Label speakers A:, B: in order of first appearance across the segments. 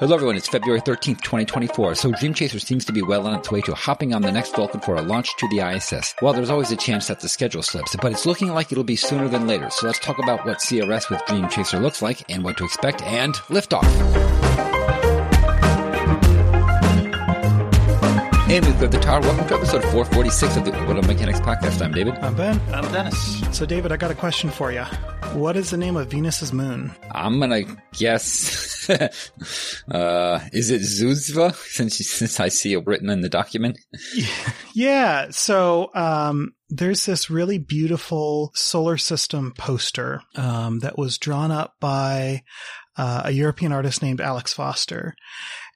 A: Hello everyone, it's February 13th, 2024. So Dream Chaser seems to be well on its way to hopping on the next Vulcan for a launch to the ISS. Well, there's always a chance that the schedule slips, but it's looking like it'll be sooner than later. So let's talk about what CRS with Dream Chaser looks like and what to expect and liftoff. And we've got the tower. Welcome to episode 446 of the Orbital Mechanics Podcast. I'm David.
B: I'm Ben.
C: I'm Dennis.
B: So, David, I got a question for you. What is the name of Venus's moon?
A: I'm gonna guess. uh, is it Zuzva? Since since I see it written in the document.
B: Yeah. So, um, there's this really beautiful solar system poster um, that was drawn up by uh, a European artist named Alex Foster,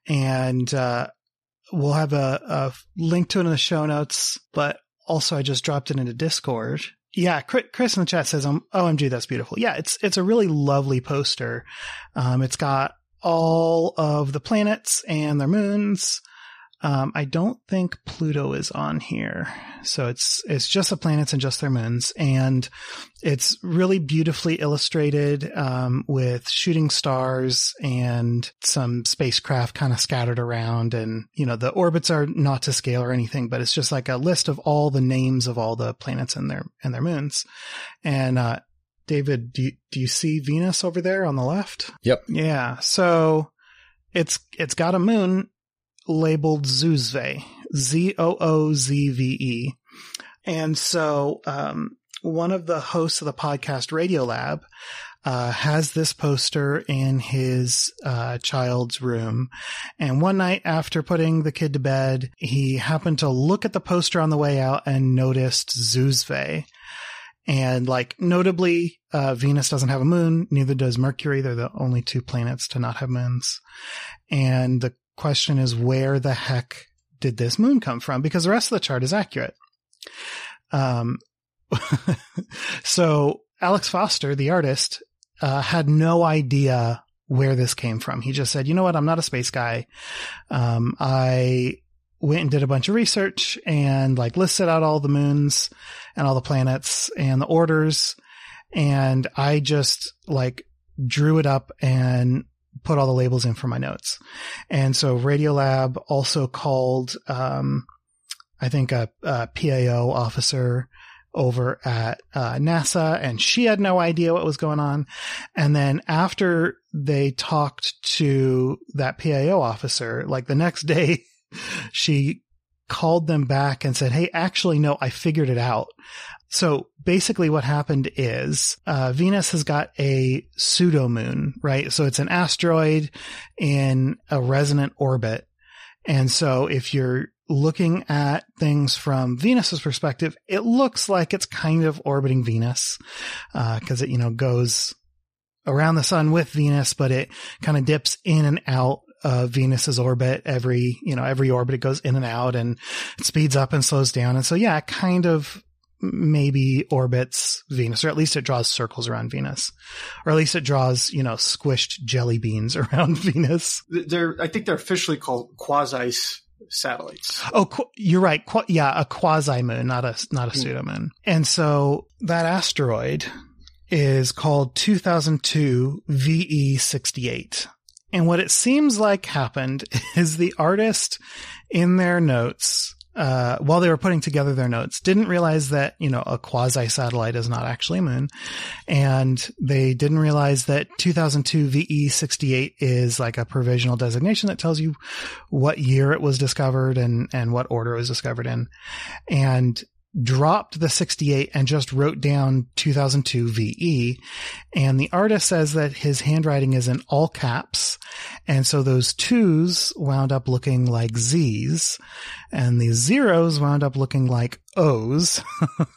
B: and uh, we'll have a, a link to it in the show notes. But also, I just dropped it into Discord. Yeah, Chris in the chat says, um, "OMG, that's beautiful." Yeah, it's it's a really lovely poster. Um, it's got all of the planets and their moons. Um, I don't think Pluto is on here, so it's it's just the planets and just their moons, and it's really beautifully illustrated um, with shooting stars and some spacecraft kind of scattered around, and you know the orbits are not to scale or anything, but it's just like a list of all the names of all the planets and their and their moons, and uh, David, do you, do you see Venus over there on the left?
A: Yep.
B: Yeah. So it's it's got a moon labeled Zoozve, Z O O Z V E. And so um, one of the hosts of the podcast Radiolab uh, has this poster in his uh, child's room. And one night after putting the kid to bed, he happened to look at the poster on the way out and noticed Zoozve. And like notably, uh, Venus doesn't have a moon, neither does Mercury. They're the only two planets to not have moons. And the question is, where the heck did this moon come from? Because the rest of the chart is accurate. Um, so Alex Foster, the artist, uh, had no idea where this came from. He just said, you know what? I'm not a space guy. Um, I went and did a bunch of research and like listed out all the moons and all the planets and the orders. And I just like drew it up and put all the labels in for my notes. And so Radiolab also called, um, I think a, a, PAO officer over at uh, NASA and she had no idea what was going on. And then after they talked to that PAO officer, like the next day, she called them back and said, Hey, actually, no, I figured it out. So basically what happened is, uh, Venus has got a pseudo moon, right? So it's an asteroid in a resonant orbit. And so if you're looking at things from Venus's perspective, it looks like it's kind of orbiting Venus, uh, cause it, you know, goes around the sun with Venus, but it kind of dips in and out uh, Venus's orbit every, you know, every orbit it goes in and out and it speeds up and slows down. And so, yeah, it kind of maybe orbits Venus, or at least it draws circles around Venus, or at least it draws, you know, squished jelly beans around Venus.
C: They're, I think they're officially called quasi satellites.
B: Oh, qu- you're right. Qu- yeah, a quasi moon, not a not a mm. pseudo moon. And so that asteroid is called 2002 VE68. And what it seems like happened is the artist in their notes, uh, while they were putting together their notes, didn't realize that, you know, a quasi satellite is not actually a moon. And they didn't realize that 2002 VE68 is like a provisional designation that tells you what year it was discovered and, and what order it was discovered in. And dropped the 68 and just wrote down 2002 VE. And the artist says that his handwriting is in all caps. And so those twos wound up looking like Z's and the zeros wound up looking like O's.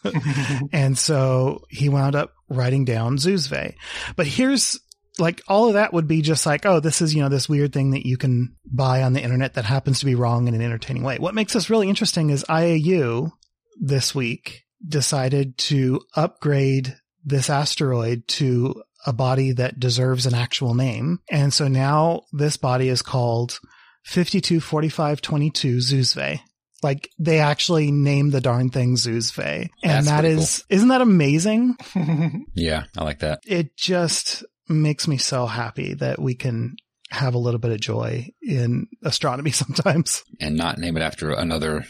B: and so he wound up writing down Zoozve. But here's like all of that would be just like, oh, this is, you know, this weird thing that you can buy on the internet that happens to be wrong in an entertaining way. What makes this really interesting is IAU this week decided to upgrade this asteroid to a body that deserves an actual name. And so now this body is called 524522 Zoozve. Like they actually named the darn thing Zoozve. And That's that is, cool. isn't that amazing?
A: yeah, I like that.
B: It just makes me so happy that we can have a little bit of joy in astronomy sometimes.
A: And not name it after another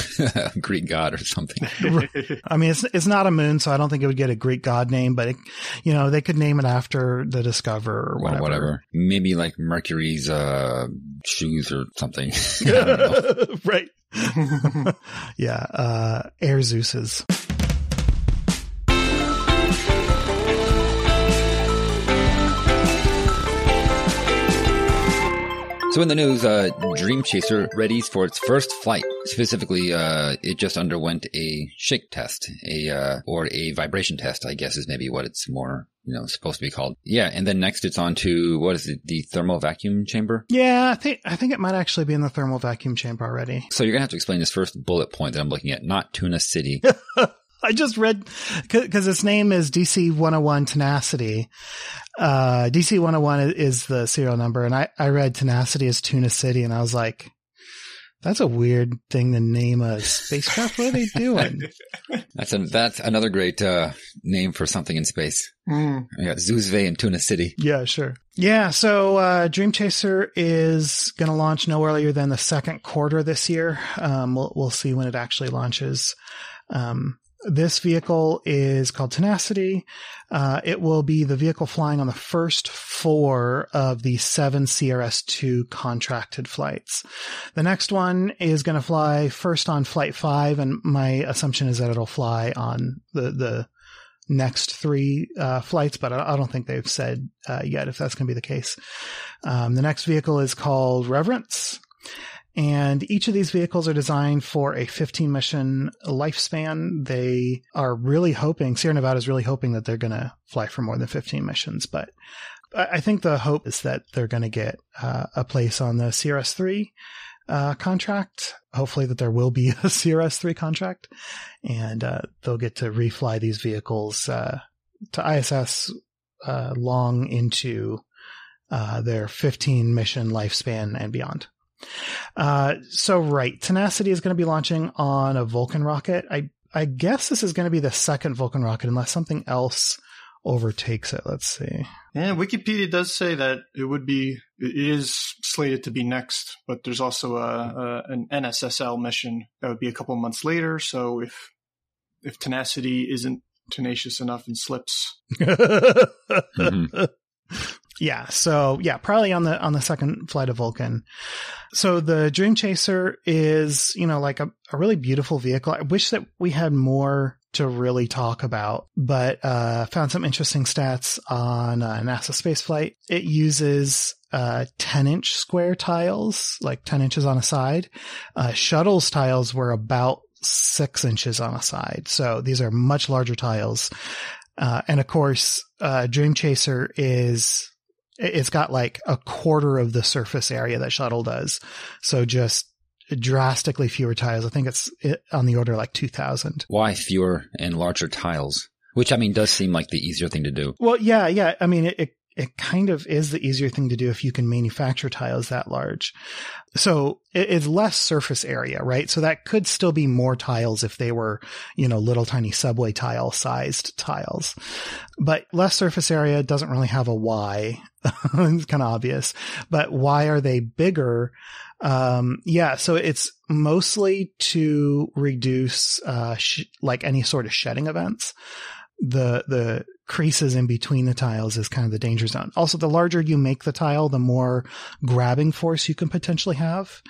A: Greek god or something.
B: I mean, it's it's not a moon, so I don't think it would get a Greek god name, but it, you know, they could name it after the discoverer or whatever.
A: Or whatever. Maybe like Mercury's uh, shoes or something.
B: right. yeah. Uh, Air Zeus's.
A: So in the news, uh, Dream Chaser readies for its first flight. Specifically, uh, it just underwent a shake test, a, uh, or a vibration test, I guess is maybe what it's more, you know, supposed to be called. Yeah. And then next it's on to, what is it, the thermal vacuum chamber?
B: Yeah, I think, I think it might actually be in the thermal vacuum chamber already.
A: So you're gonna have to explain this first bullet point that I'm looking at, not Tuna City.
B: I just read because its name is DC 101 Tenacity. Uh, DC 101 is the serial number, and I, I read Tenacity as Tuna City, and I was like, that's a weird thing to name a spacecraft. What are they doing?
A: that's a, that's another great uh, name for something in space.
C: Mm.
A: We got Zoozve and Tuna City.
B: Yeah, sure. Yeah, so uh, Dream Chaser is going to launch no earlier than the second quarter this year. Um, we'll we'll see when it actually launches. Um, this vehicle is called Tenacity. Uh, it will be the vehicle flying on the first four of the seven CRS-2 contracted flights. The next one is going to fly first on flight five, and my assumption is that it'll fly on the the next three uh, flights, but I, don't think they've said uh, yet if that's going to be the case. Um, the next vehicle is called Reverence. And each of these vehicles are designed for a 15 mission lifespan. They are really hoping, Sierra Nevada is really hoping that they're going to fly for more than 15 missions. But I think the hope is that they're going to get uh, a place on the CRS-3 uh, contract. Hopefully that there will be a CRS-3 contract and uh, they'll get to refly these vehicles uh, to ISS uh, long into uh, their 15 mission lifespan and beyond. Uh, so right, Tenacity is going to be launching on a Vulcan rocket. I I guess this is going to be the second Vulcan rocket, unless something else overtakes it. Let's see.
C: Yeah, Wikipedia does say that it would be it is slated to be next, but there's also a, a an NSSL mission that would be a couple months later. So if if Tenacity isn't tenacious enough and slips,
A: Mhm.
B: Yeah, so yeah, probably on the on the second flight of Vulcan. So the Dream Chaser is, you know, like a, a really beautiful vehicle. I wish that we had more to really talk about, but uh found some interesting stats on uh, NASA spaceflight. It uses uh 10 inch square tiles, like 10 inches on a side. Uh shuttle's tiles were about six inches on a side. So these are much larger tiles. Uh, and of course, uh, Dream Chaser is it's got like a quarter of the surface area that shuttle does. So just drastically fewer tiles. I think it's on the order of like 2000.
A: Why fewer and larger tiles? Which I mean does seem like the easier thing to do.
B: Well, yeah, yeah. I mean, it, it, it kind of is the easier thing to do if you can manufacture tiles that large. So it's less surface area, right? So that could still be more tiles if they were, you know, little tiny subway tile sized tiles, but less surface area doesn't really have a why. it's kind of obvious, but why are they bigger? Um, yeah, so it's mostly to reduce, uh, sh- like any sort of shedding events. The, the creases in between the tiles is kind of the danger zone. Also, the larger you make the tile, the more grabbing force you can potentially have.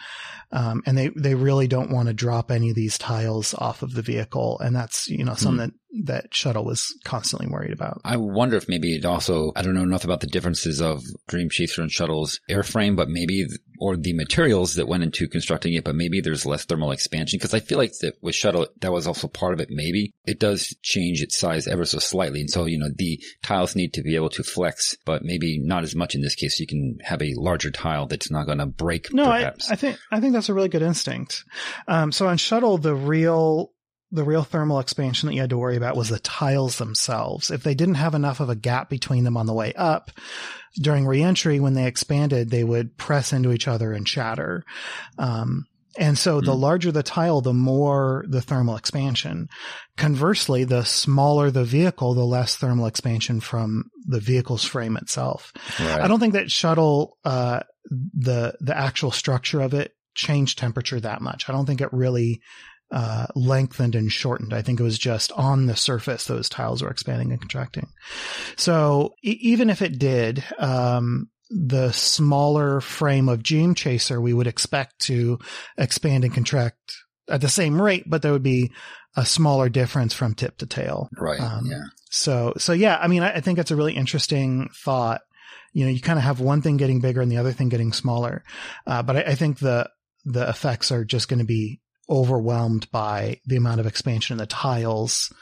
B: Um, and they, they really don't want to drop any of these tiles off of the vehicle. And that's, you know, something that, that shuttle was constantly worried about.
A: I wonder if maybe it also, I don't know enough about the differences of Dream Chaser and Shuttle's airframe, but maybe, or the materials that went into constructing it, but maybe there's less thermal expansion. Cause I feel like that with Shuttle, that was also part of it. Maybe it does change its size ever so slightly. And so, you know, the tiles need to be able to flex, but maybe not as much in this case. You can have a larger tile that's not going to break.
B: No, I. I think, I think that's a really good instinct. Um, so on shuttle, the real, the real thermal expansion that you had to worry about was the tiles themselves. If they didn't have enough of a gap between them on the way up, during reentry, when they expanded, they would press into each other and shatter. Um, And so the
A: Hmm.
B: larger the tile, the more the thermal expansion. Conversely, the smaller the vehicle, the less thermal expansion from the vehicle's frame itself.
A: Right.
B: I don't think that shuttle, uh, the, the actual structure of it changed temperature that much. I don't think it really, uh, lengthened and shortened. I think it was just on the surface, those tiles were expanding and contracting. So e- even if it did, um, the smaller frame of Dream Chaser, we would expect to expand and contract at the same rate, but there would be a smaller difference from tip to tail.
A: right.
B: um,
A: yeah.
B: So, so yeah, I mean, I, I think it's a really interesting thought. You know, you kind of have one thing getting bigger and the other thing getting smaller. Uh, but I, I think the, the effects are just going to be overwhelmed by the amount of expansion in the tiles,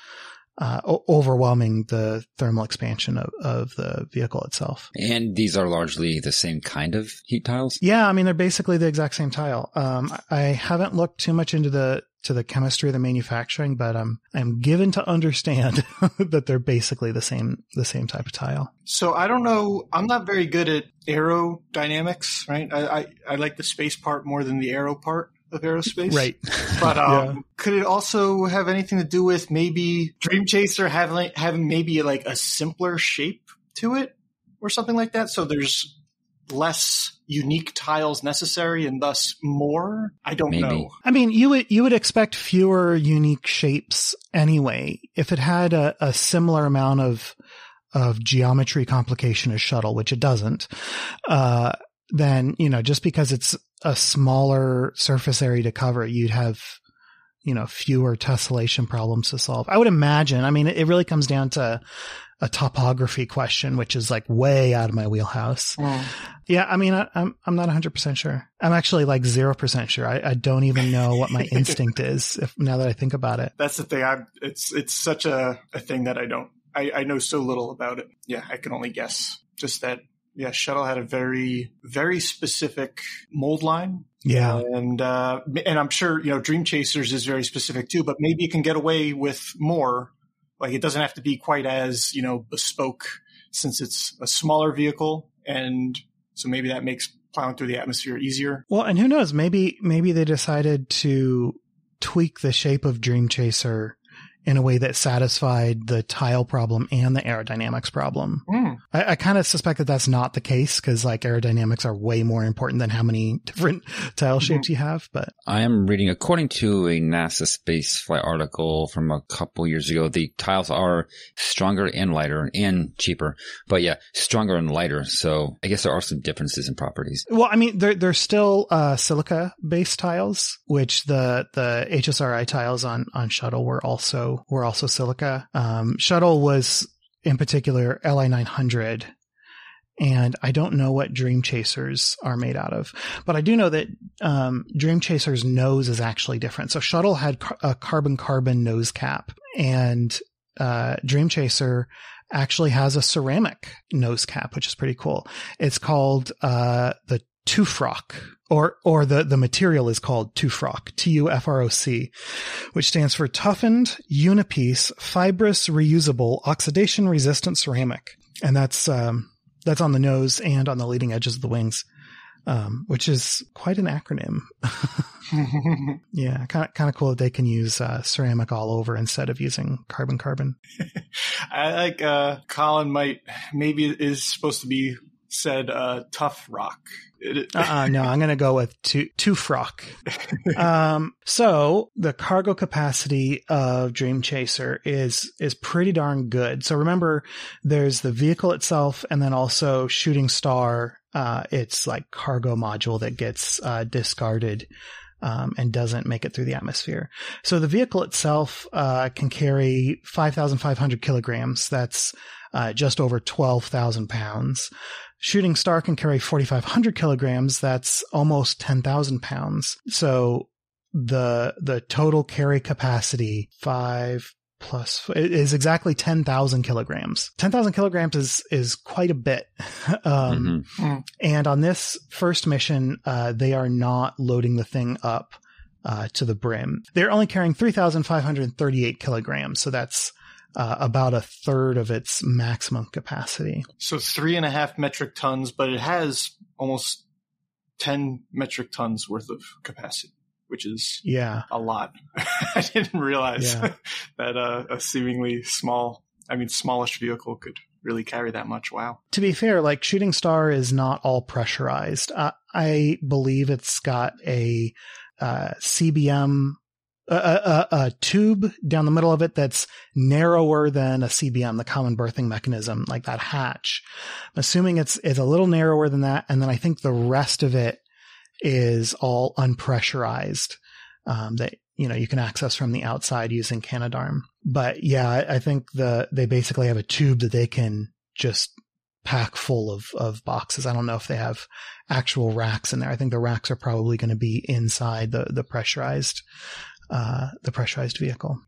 B: uh, o- overwhelming the thermal expansion of, of the vehicle itself.
A: And these are largely the same kind of heat tiles.
B: Yeah, I mean they're basically the exact same tile. Um, I haven't looked too much into the to the chemistry of the manufacturing, but I'm I'm given to understand that they're basically the same the same type of tile.
C: So I don't know. I'm not very good at aerodynamics, right? I, I, I like the space part more than the aero part of aerospace.
B: Right.
C: But um,
B: Yeah.
C: could it also have anything to do with maybe Dream Chaser having having maybe like a simpler shape to it or something like that? So there's less unique tiles necessary and thus more. I don't
A: Maybe.
C: know.
B: I mean, you would you would expect fewer unique shapes anyway. If it had a, a similar amount of of geometry complication as shuttle, which it doesn't, uh, then you know just because it's a smaller surface area to cover, you'd have you know fewer tessellation problems to solve. I would imagine. I mean, it, it really comes down to a topography question, which is like way out of my wheelhouse. Yeah, I mean, I, I'm I'm not 100 percent sure. I'm actually like zero percent sure. I, I don't even know what my instinct is. If now that I think about it,
C: That's the thing. I'm, it's it's such a, a thing that I don't. I, I know so little about it. Yeah, I can only guess. Just that. Yeah, shuttle had a very very specific mold line
B: yeah,
C: and uh, and I'm sure you know Dream Chasers is very specific too, but maybe you can get away with more. Like it doesn't have to be quite as you know bespoke since it's a smaller vehicle, and so maybe that makes plowing through the atmosphere easier.
B: Well, and who knows? Maybe maybe they decided to tweak the shape of Dream Chaser in a way that satisfied the tile problem and the aerodynamics problem. I, I kind of suspect that that's not the case because like aerodynamics are way more important than how many different tile shapes you have. But
A: I am reading, according to a NASA spaceflight article from a couple years ago, the tiles are stronger and lighter and cheaper. But yeah, stronger and lighter. So I guess there are some differences in properties.
B: well, I mean, they're they're still uh, silica based tiles, which the the HSRI tiles on on shuttle were also were also silica. Um, shuttle was in particular Li nine hundred. And I don't know what Dream Chasers are made out of, but I do know that um, Dream Chaser's nose is actually different. So Shuttle had car- a carbon carbon nose cap, and uh, Dream Chaser actually has a ceramic nose cap, which is pretty cool. It's called uh, the Tufroc, or or the the material is called Tufroc, T U F R O C, which stands for toughened, unipiece, fibrous, reusable, oxidation resistant ceramic, and that's um, that's on the nose and on the leading edges of the wings, um, which is quite an acronym. yeah, kind of kind of cool that they can use uh, ceramic all over instead of using carbon carbon.
C: I like uh, Colin might maybe it is supposed to be said uh, tough rock.
B: Uh-uh, no, I'm going to go with two, two frock. Um, so the cargo capacity of Dream Chaser is, is pretty darn good. So remember, there's the vehicle itself and then also Shooting Star. Uh, it's like cargo module that gets, uh, discarded. Um, and doesn't make it through the atmosphere. So the vehicle itself, uh, can carry 5,500 kilograms. That's, uh, just over 12,000 pounds. Shooting Star can carry 4,500 kilograms. That's almost 10,000 pounds. So the, the total carry capacity, five plus, is exactly 10,000 kilograms. 10,000 kilograms is, is quite a bit. um,
A: Mhm.
B: and on this first mission, uh, they are not loading the thing up, uh, to the brim. They're only carrying 3,538 kilograms. So that's, uh, about a third of its maximum capacity.
C: so three and a half metric tons, but it has almost ten metric tons worth of capacity. which is
B: Yeah.
C: a lot. I didn't realize
B: Yeah.
C: that uh, a seemingly small, I mean, smallish vehicle could really carry that much. Wow.
B: To be fair, like Shooting Star is not all pressurized. Uh, I believe it's got a uh, CBM, a, a, a tube down the middle of it that's narrower than a CBM, the common berthing mechanism, like that hatch. I'm assuming it's it's a little narrower than that, and then I think the rest of it is all unpressurized. Um, that you know you can access from the outside using Canadarm. But yeah, I, I think the they basically have a tube that they can just pack full of of boxes. I don't know if they have actual racks in there. I think the racks are probably going to be inside the the pressurized uh the pressurized vehicle.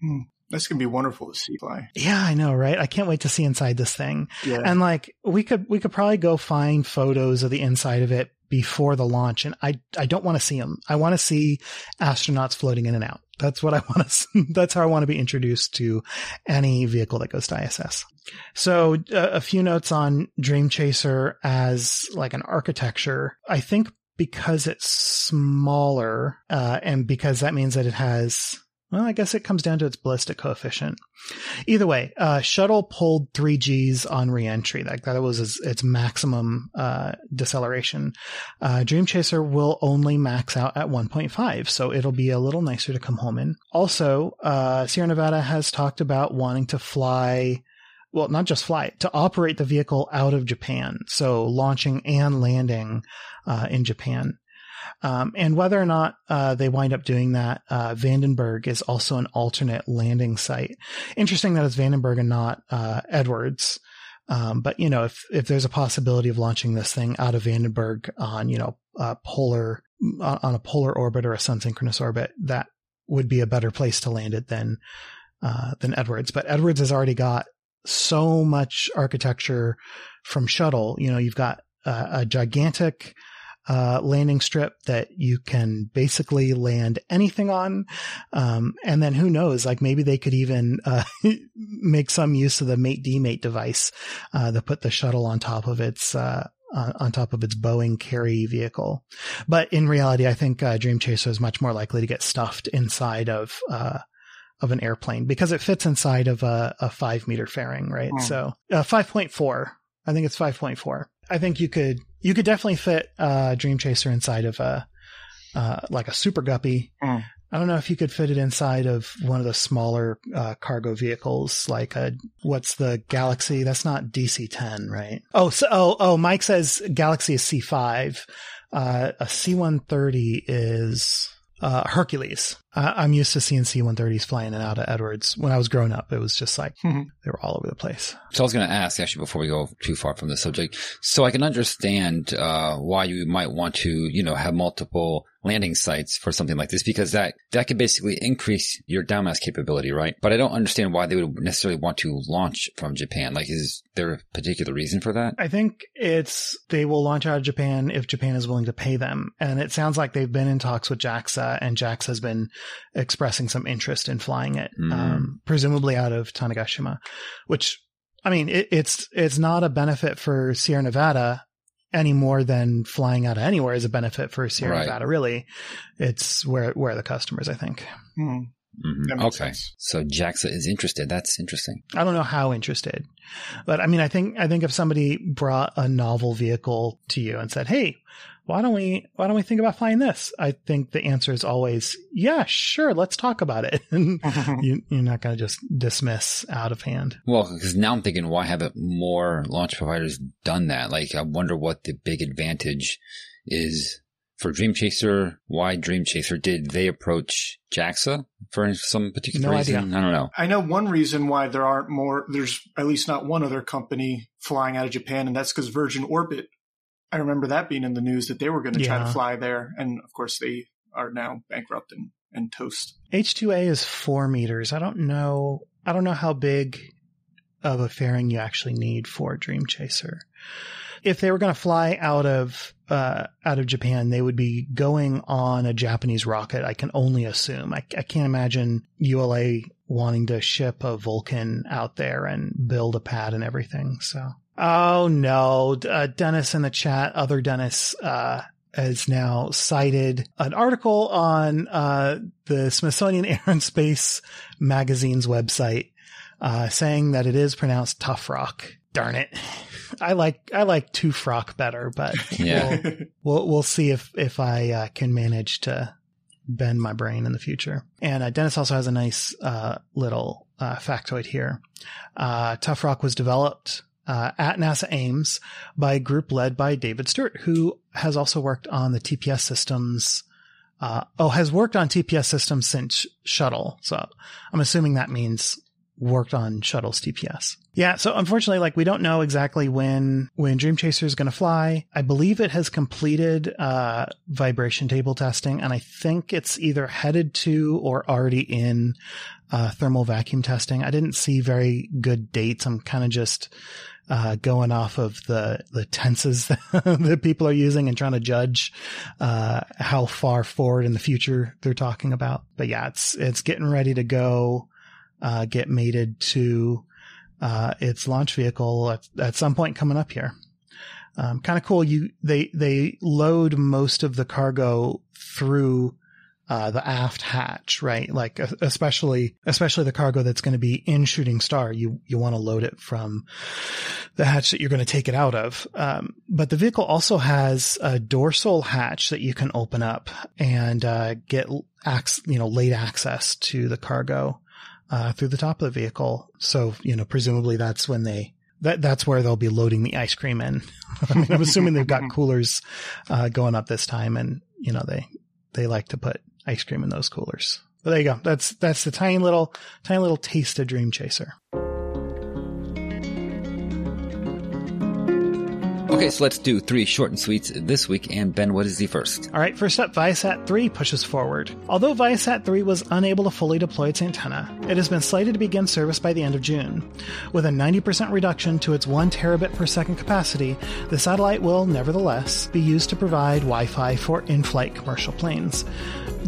C: This can be wonderful to see fly.
B: Yeah, I know, right? I can't wait to see inside this thing.
C: Yeah.
B: And like we could we could probably go find photos of the inside of it before the launch and I I don't want to see them. I want to see astronauts floating in and out. That's what I want to that's how I want to be introduced to any vehicle that goes to ISS. So uh, a few notes on Dream Chaser as like an architecture. I think because it's smaller uh, and because that means that it has well, I guess it comes down to its ballistic coefficient. Either way, uh, shuttle pulled three Gs on reentry. Like that was its, maximum uh, deceleration. Uh, Dream Chaser will only max out at 1.5, so it'll be a little nicer to come home in. Also, uh, Sierra Nevada has talked about wanting to fly. Well, not just fly, to operate the vehicle out of Japan. So launching and landing uh, in Japan. Um, and whether or not uh, they wind up doing that, uh, Vandenberg is also an alternate landing site. Interesting that it's Vandenberg and not uh, Edwards. Um, but you know, if if there's a possibility of launching this thing out of Vandenberg on you know uh, polar on on a polar orbit or a sun synchronous orbit, that would be a better place to land it than uh, than Edwards. But Edwards has already got so much architecture from shuttle. You know, you've got uh, a gigantic uh, landing strip that you can basically land anything on. Um, and then who knows, like maybe they could even, uh, make some use of the mate demate device, uh, that put the shuttle on top of its, uh, on top of its Boeing carry vehicle. But in reality, I think, uh, Dream Chaser is much more likely to get stuffed inside of, uh, of an airplane because it fits inside of a, a five meter fairing, right?
C: Hmm.
B: So, uh, 5.4. I think it's 5.4. I think you could, you could definitely fit, uh, Dream Chaser inside of a, uh, like a super guppy.
C: Hmm.
B: I don't know if you could fit it inside of one of the smaller, uh, cargo vehicles, like a, what's the Galaxy? That's not DC-10, right? Oh, so, oh, oh, Mike says Galaxy is C5. Uh, a C-130 is, uh, Hercules. Uh, I'm used to seeing C-130s flying in and out of Edwards. When I was growing up, it was just like,
C: Mhm.
B: they were all over the place.
A: So I was going to ask actually before we go too far from the subject. So I can understand uh, why you might want to, you know, have multiple landing sites for something like this because that that could basically increase your downmass capability, right? But I don't understand why they would necessarily want to launch from Japan. Like, is there a particular reason for that?
B: I think it's they will launch out of Japan if Japan is willing to pay them. And it sounds like they've been in talks with JAXA and JAXA has been expressing some interest in flying it,
A: Mm.
B: um, presumably out of Tanegashima, which I mean, it, it's, it's not a benefit for Sierra Nevada any more than flying out of anywhere is a benefit for Sierra
A: Right.
B: Nevada. Really, it's where, where the customers, I think.
C: Hmm.
A: Mhm.
C: That makes
A: Okay.
C: sense.
A: So JAXA is interested. That's interesting.
B: I don't know how interested, but I mean, I think, I think if somebody brought a novel vehicle to you and said, Hey, why don't we, why don't we think about flying this? I think the answer is always, yeah, sure. Let's talk about it. And you, you're not going to just dismiss out of hand.
A: Well, because now I'm thinking, why haven't more launch providers done that? Like, I wonder what the big advantage is for Dream Chaser. Why Dream Chaser? Did they approach JAXA for some particular
B: No
A: reason?
B: idea.
A: I don't know.
C: I know one reason why there aren't more, there's at least not one other company flying out of Japan, and that's because Virgin Orbit, I remember that being in the news that they were going to try to fly there. And of course, they are now bankrupt and, and toast.
B: H2A is four meters. I don't know. I don't know how big of a fairing you actually need for Dream Chaser. If they were going to fly out of uh, out of Japan, they would be going on a Japanese rocket. I can only assume. I, I can't imagine ULA wanting to ship a Vulcan out there and build a pad and everything. So, oh no, uh, Dennis in the chat, other Dennis, uh, has now cited an article on uh, the Smithsonian Air and Space Magazine's website uh, saying that it is pronounced tough rock. Darn it. I like I like Tufroc better, but
A: Yeah.
B: we'll, we'll we'll see if if I uh, can manage to bend my brain in the future. And uh, Dennis also has a nice uh, little uh, factoid here. Uh, Tough Rock was developed uh, at NASA Ames by a group led by David Stewart, who has also worked on the TPS systems. Uh, oh, has worked on TPS systems since Shuttle. So I'm assuming that means worked on Shuttle's TPS. Yeah. So unfortunately, like we don't know exactly when, when Dream Chaser is going to fly. I believe it has completed, uh, vibration table testing and I think it's either headed to or already in, uh, thermal vacuum testing. I didn't see very good dates. I'm kind of just, uh, going off of the, the tenses that people are using and trying to judge, uh, how far forward in the future they're talking about. But yeah, it's, it's getting ready to go, uh, get mated to, uh, its launch vehicle at, at some point coming up here. Um, kind of cool. You, they, they load most of the cargo through, uh, the aft hatch, right? Like, especially, especially the cargo that's going to be in Shooting Star. You, you want to load it from the hatch that you're going to take it out of. Um, but the vehicle also has a dorsal hatch that you can open up and, uh, get, ac- you know, late access to the cargo, uh, through the top of the vehicle. So, you know, presumably that's when they, that, that's where they'll be loading the ice cream in. I mean, I'm assuming they've got coolers, uh, going up this time and, you know, they, they like to put ice cream in those coolers. But there you go. That's, that's the tiny little, tiny little taste of Dream Chaser.
A: Okay, so let's do three short and sweets this week. And Ben, what is the first?
B: All right, first up, Viasat 3 pushes forward. Although Viasat 3 was unable to fully deploy its antenna, it has been slated to begin service by the end of June. With a 90% reduction to its 1 terabit per second capacity, the satellite will, nevertheless, be used to provide Wi Fi for in flight commercial planes.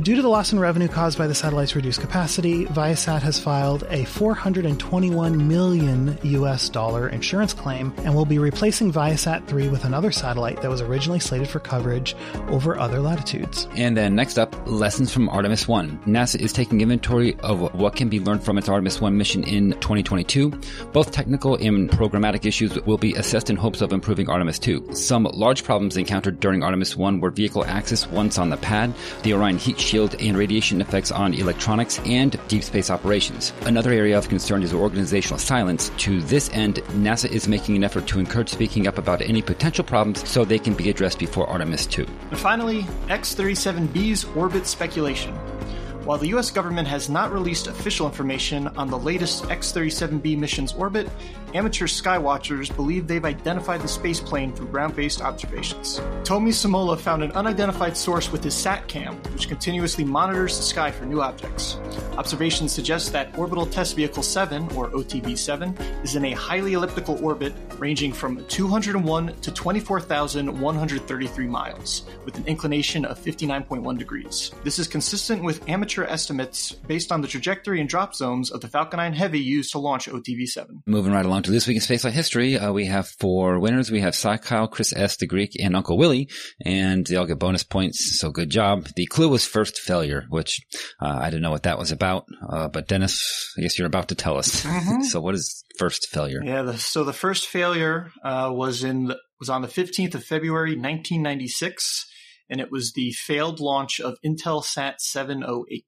B: Due to the loss in revenue caused by the satellite's reduced capacity, Viasat has filed a 421 million US dollar insurance claim and will be replacing Viasat 3 with another satellite that was originally slated for coverage over other latitudes.
A: And then next up, lessons from Artemis 1. NASA is taking inventory of what can be learned from its Artemis 1 mission in 2022. Both technical and programmatic issues will be assessed in hopes of improving Artemis 2. Some large problems encountered during Artemis 1 were vehicle access once on the pad, the Orion heat shield, and radiation effects on electronics and deep space operations. Another area of concern is organizational silence. To this end, NASA is making an effort to encourage speaking up about any potential problems so they can be addressed before Artemis 2.
C: And finally, X 37B's orbit speculation. While the US government has not released official information on the latest X 37B mission's orbit, amateur skywatchers believe they've identified the space plane through ground based observations. Tomi Simola found an unidentified source with his SATCAM, which continuously monitors the sky for new objects. Observations suggest that Orbital Test Vehicle 7, or OTV 7, is in a highly elliptical orbit ranging from 201 to 24,133 miles, with an inclination of 59.1 degrees. This is consistent with amateur estimates based on the trajectory and drop zones of the Falcon 9 Heavy used to launch OTV 7.
A: Moving right along to this week in Spaceflight history, uh, we have four winners. We have Cy Kyle, Chris S., the Greek, and Uncle Willie, and they all get bonus points. So good job. The clue was first failure, which uh, I didn't know what that was about. Uh, but Dennis, I guess you're about to tell us. so what is first failure?
C: Yeah, the, so the first failure uh, was in the, was on the 15th of February 1996, and it was the failed launch of Intelsat 708.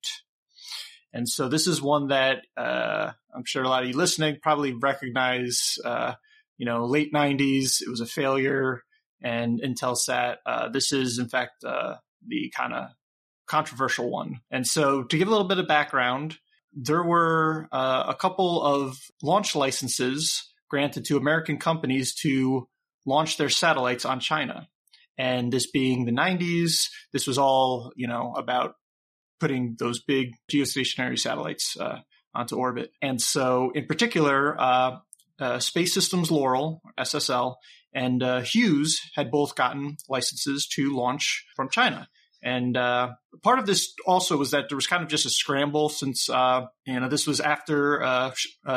C: And so this is one that uh, I'm sure a lot of you listening probably recognize. Uh, you know, late 90s, it was a failure, and Intelsat. Uh, this is, in fact, uh, the kind of controversial one. And so, to give a little bit of background, there were uh, a couple of launch licenses granted to American companies to launch their satellites on China. And this being the 90s, this was all, you know, about putting those big geostationary satellites uh, onto orbit. And so, in particular, uh, uh, Space Systems Loral, SSL, and uh, Hughes had both gotten licenses to launch from China. And uh, part of this also was that there was kind of just a scramble since uh, you know this was after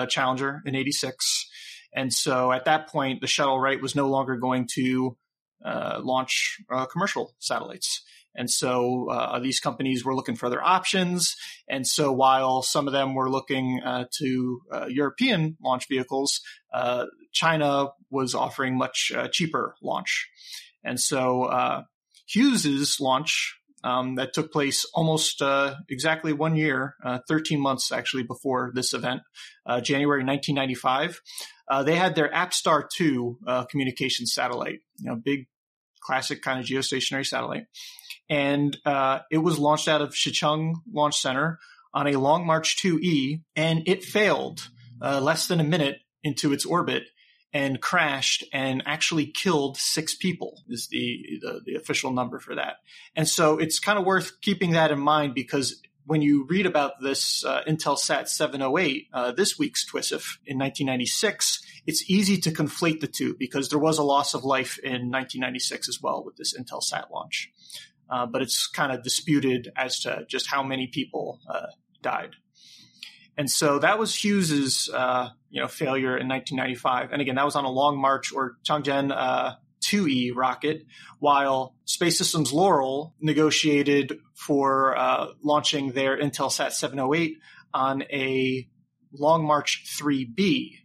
C: Challenger in '86, and so at that point the shuttle right was no longer going to uh, launch uh, commercial satellites. And so uh, these companies were looking for other options. And so while some of them were looking uh, to uh, European launch vehicles, China was offering much cheaper launch. And so Hughes's launch um, that took place almost uh, exactly one year, uh, 13 months actually before this event, uh, January 1995. they had their APSTAR 2 communication satellite, you know, big classic kind of geostationary satellite and uh, it was launched out of Xichang Launch Center on a Long March 2E, and it failed uh, less than a minute into its orbit and crashed and actually killed six people is the, the, the official number for that. And so it's kind of worth keeping that in mind because when you read about this uh, Intelsat 708, uh, this week's TWSIF in 1996, it's easy to conflate the two because there was a loss of life in 1996 as well with this Intelsat launch uh, but it's kind of disputed as to just how many people uh, died. And so that was Hughes's, uh, you know, failure in 1995. And again, that was on a Long March or Changzheng 2E uh, rocket, while Space Systems Loral negotiated for uh, launching their Intelsat 708 on a Long March 3B,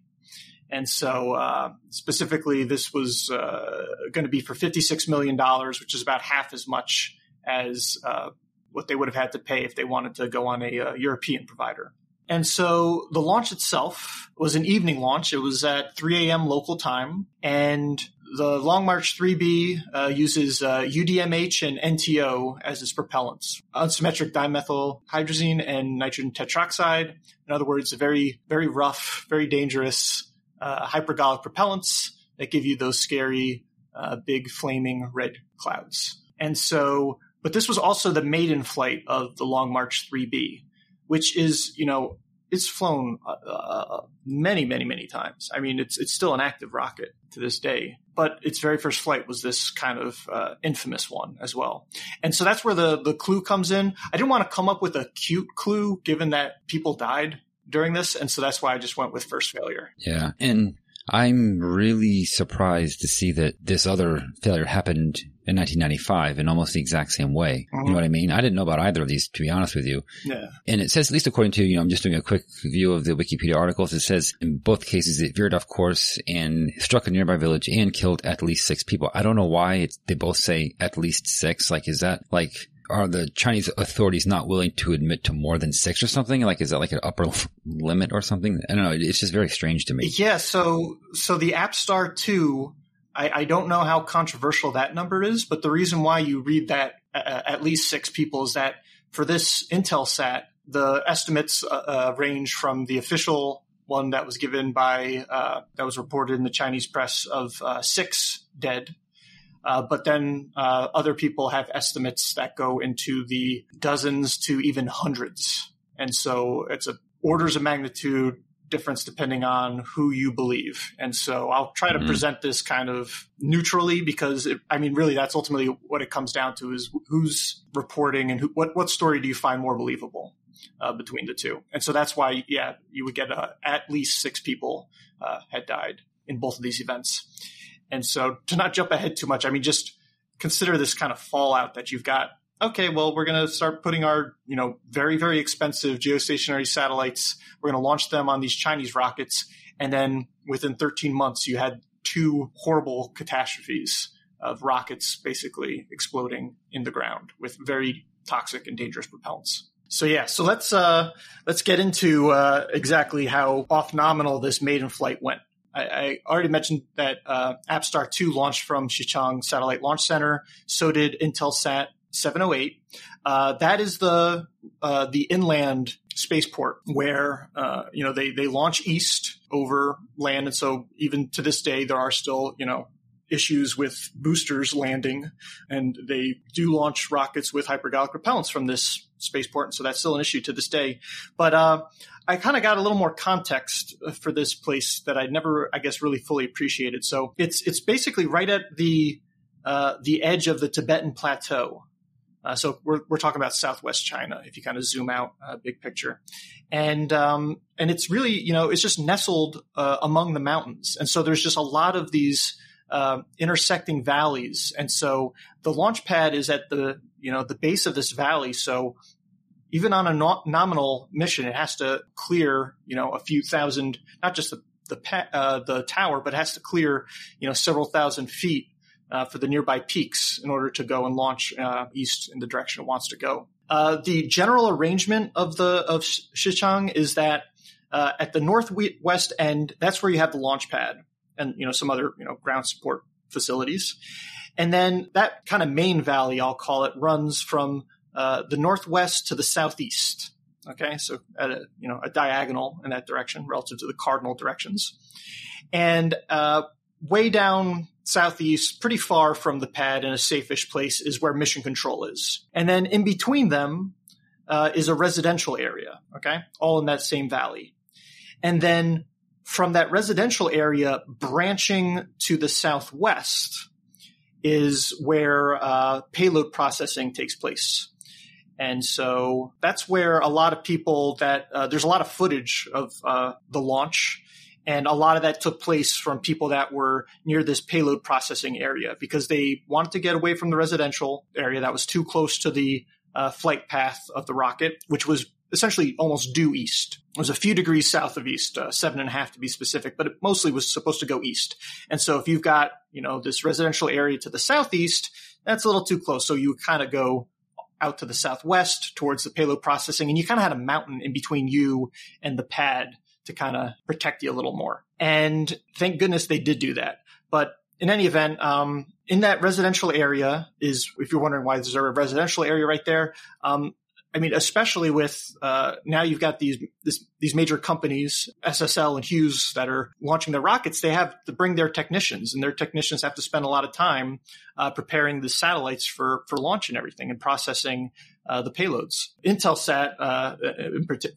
C: and so, uh, specifically, this was uh, going to be for $56 million, which is about half as much as uh, what they would have had to pay if they wanted to go on a, a uh, European provider. And so the launch itself was an evening launch. It was at 3 a.m. local time. And the Long March 3B uh, uses uh, UDMH and NTO as its propellants, unsymmetric dimethyl hydrazine and nitrogen tetroxide. In other words, very, very rough, very dangerous uh, hypergolic propellants that give you those scary, uh, big flaming red clouds. And so, but this was also the maiden flight of the Long March 3B, which is, you know, it's flown uh, uh, many, many, many times. I mean, it's it's still an active rocket to this day. But its very first flight was this kind of uh, infamous one as well, and so that's where the the clue comes in. I didn't want to come up with a cute clue, given that people died during this, and so that's why I just went with first failure.
A: Yeah, and I'm really surprised to see that this other failure happened in 1995 in almost the exact same way. Mm-hmm. You know mm-hmm. what I mean? I didn't know about either of these, to be honest with you.
C: Yeah.
A: And it says, at least according to, you know, I'm just doing a quick view of the Wikipedia articles. It says in both cases it veered off course and struck a nearby village and killed at least six people. I don't know why they both say at least six. Like, is that like, are the Chinese authorities not willing to admit to more than six or something? Like, is that like an upper limit or something? I don't know. It's just very strange to me.
C: Yeah. So, so the APSTAR 2, I, I don't know how controversial that number is, but the reason why you read that uh, at least six people is that for this Intelsat, the estimates uh, uh, range from the official one that was given by, uh, that was reported in the Chinese press of uh, six dead uh, but then uh, other people have estimates that go into the dozens to even hundreds. And so it's a orders of magnitude difference depending on who you believe. And so I'll try to mm-hmm. present this kind of neutrally because it, I mean, really, that's ultimately what it comes down to is who's reporting and who, what, what story do you find more believable uh, between the two? And so that's why, yeah, you would get uh, at least six people uh, had died in both of these events. And so to not jump ahead too much, I mean, just consider this kind of fallout that you've got. Okay, well, we're going to start putting our, you know, very, very expensive geostationary satellites. We're going to launch them on these Chinese rockets. And then within 13 months, you had two horrible catastrophes of rockets basically exploding in the ground with very toxic and dangerous propellants. So yeah, so let's uh, let's get into uh, exactly how off nominal this maiden flight went. I, I already mentioned that uh, APSTAR 2 launched from Xichang Satellite Launch Center. So did Intelsat 708. Uh, that is the uh, the inland spaceport where uh, you know they they launch east over land, and so even to this day there are still you know issues with boosters landing, and they do launch rockets with hypergolic propellants from this spaceport, and so that's still an issue to this day. But uh, I kind of got a little more context for this place that I'd never, I guess, really fully appreciated. So it's it's basically right at the uh, the edge of the Tibetan Plateau. Uh, so we're we're talking about Southwest China if you kind of zoom out, uh, big picture, and um, and it's really you know it's just nestled uh, among the mountains, and so there's just a lot of these uh, intersecting valleys, and so the launch pad is at the you know the base of this valley. So even on a no- nominal mission, it has to clear you know a few thousand, not just the the, pa- uh, the tower, but it has to clear you know several thousand feet uh, for the nearby peaks in order to go and launch uh, east in the direction it wants to go. Uh, the general arrangement of the of Xichang is that uh, at the northwest end, that's where you have the launch pad and you know some other you know ground support facilities, and then that kind of main valley, I'll call it, runs from uh, the northwest to the southeast. Okay, so at a you know a diagonal in that direction relative to the cardinal directions, and uh, way down southeast, pretty far from the pad in a safe-ish place, is where mission control is, and then in between them uh, is a residential area. Okay, all in that same valley, and then from that residential area branching to the southwest is where uh, payload processing takes place. And so that's where a lot of people that uh, there's a lot of footage of uh, the launch. And a lot of that took place from people that were near this payload processing area because they wanted to get away from the residential area that was too close to the uh, flight path of the rocket, which was essentially almost due east. It was a few degrees south of east, uh, seven and a half to be specific, but it mostly was supposed to go east. And so if you've got, you know, this residential area to the southeast, that's a little too close. So you kind of go out to the southwest towards the payload processing, and you kind of had a mountain in between you and the pad to kind of protect you a little more. And thank goodness they did do that. But in any event, um, in that residential area is, if you're wondering why there's a residential area right there, um, I mean, especially with uh, now you've got these this, these major companies, SSL and Hughes, that are launching their rockets. They have to bring their technicians, and their technicians have to spend a lot of time uh, preparing the satellites for for launch and everything, and processing uh, the payloads. Intelsat, uh,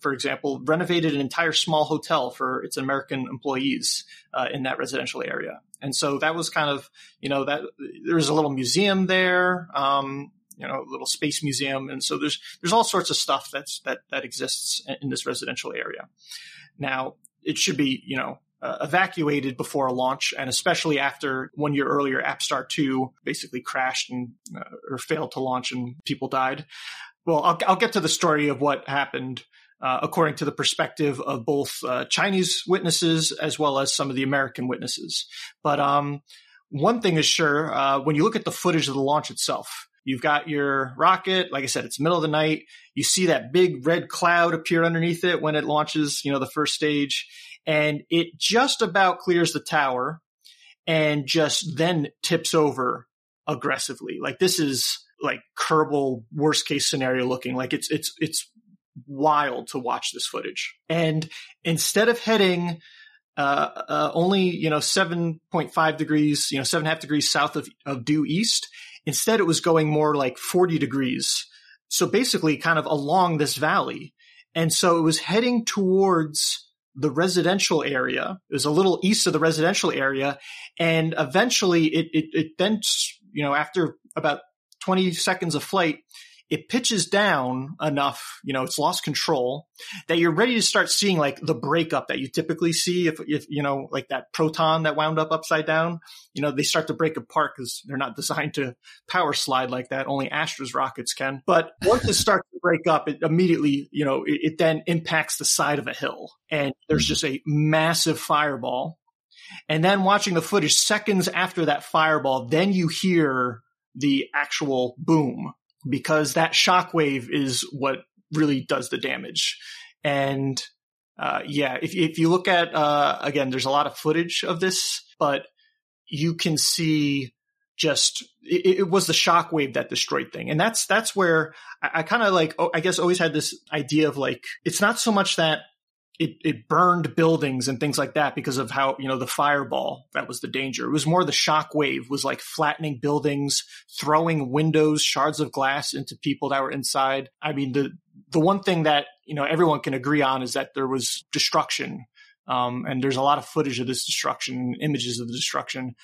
C: for example, renovated an entire small hotel for its American employees uh, in that residential area. And so that was kind of, you know, that there was a little museum there. Um, you know, a little space museum. And so there's, there's all sorts of stuff that's, that, that exists in this residential area. Now it should be, you know, uh, evacuated before a launch, and especially after one year earlier, APSTAR 2 basically crashed and uh, or failed to launch and people died. Well, I'll, I'll get to the story of what happened uh, according to the perspective of both uh, Chinese witnesses as well as some of the American witnesses. But um, one thing is sure uh, when you look at the footage of the launch itself, You've got your rocket. Like I said, it's middle of the night. You see that big red cloud appear underneath it when it launches, you know, the first stage and it just about clears the tower and just then tips over aggressively. Like this is like Kerbal worst case scenario looking. Like it's, it's, it's wild to watch this footage. And instead of heading uh, uh, only you know 7.5 degrees you know seven and a half degrees south of, of due east Instead, it was going more like 40 degrees. So basically kind of along this valley. And so it was heading towards the residential area. It was a little east of the residential area. And eventually it, it, it then, you know, after about 20 seconds of flight, it pitches down enough, you know, it's lost control that you're ready to start seeing like the breakup that you typically see if, if, you know, like that proton that wound up upside down, you know, they start to break apart because they're not designed to power slide like that. Only Astra's rockets can. But once it starts to break up, it immediately, you know, it, it then impacts the side of a hill and there's just a massive fireball. And then watching the footage seconds after that fireball, then you hear the actual boom because that shockwave is what really does the damage. And uh, yeah, if if you look at uh, again, there's a lot of footage of this, but you can see just it, it was the shockwave that destroyed thing, and that's that's where I, I kind of like oh, I guess always had this idea of like it's not so much that it, it burned buildings and things like that because of how you know the fireball that was the danger. It was more the shock wave was like flattening buildings throwing windows shards of glass into people that were inside. I mean the the one thing that you know everyone can agree on is that there was destruction um, and there's a lot of footage of this destruction images of the destruction.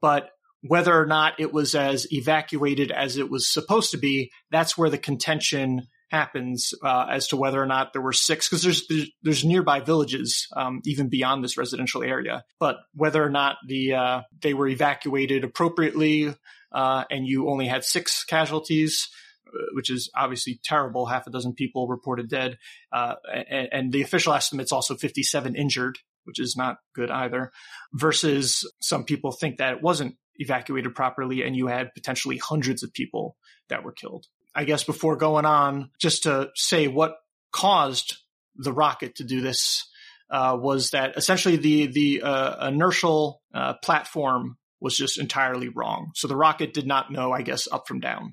C: But whether or not it was as evacuated as it was supposed to be that's where the contention happens uh, as to whether or not there were six, because there's, there's, there's nearby villages um, even beyond this residential area, but whether or not the uh, they were evacuated appropriately uh, and you only had six casualties. Uh, which is obviously terrible. Half a dozen people reported dead, uh, and, and the official estimate's also 57 injured, which is not good either. Versus some people think that it wasn't evacuated properly, and you had potentially hundreds of people that were killed. I guess before going on, just to say what caused the rocket to do this uh, was that essentially the the uh, inertial uh, platform was just entirely wrong. So the rocket did not know, I guess, up from down,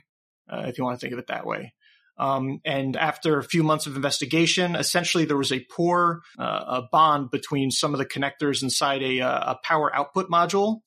C: uh, if you want to think of it that way. Um, and after a few months of investigation, essentially there was a poor uh, a bond between some of the connectors inside a, uh, a power output module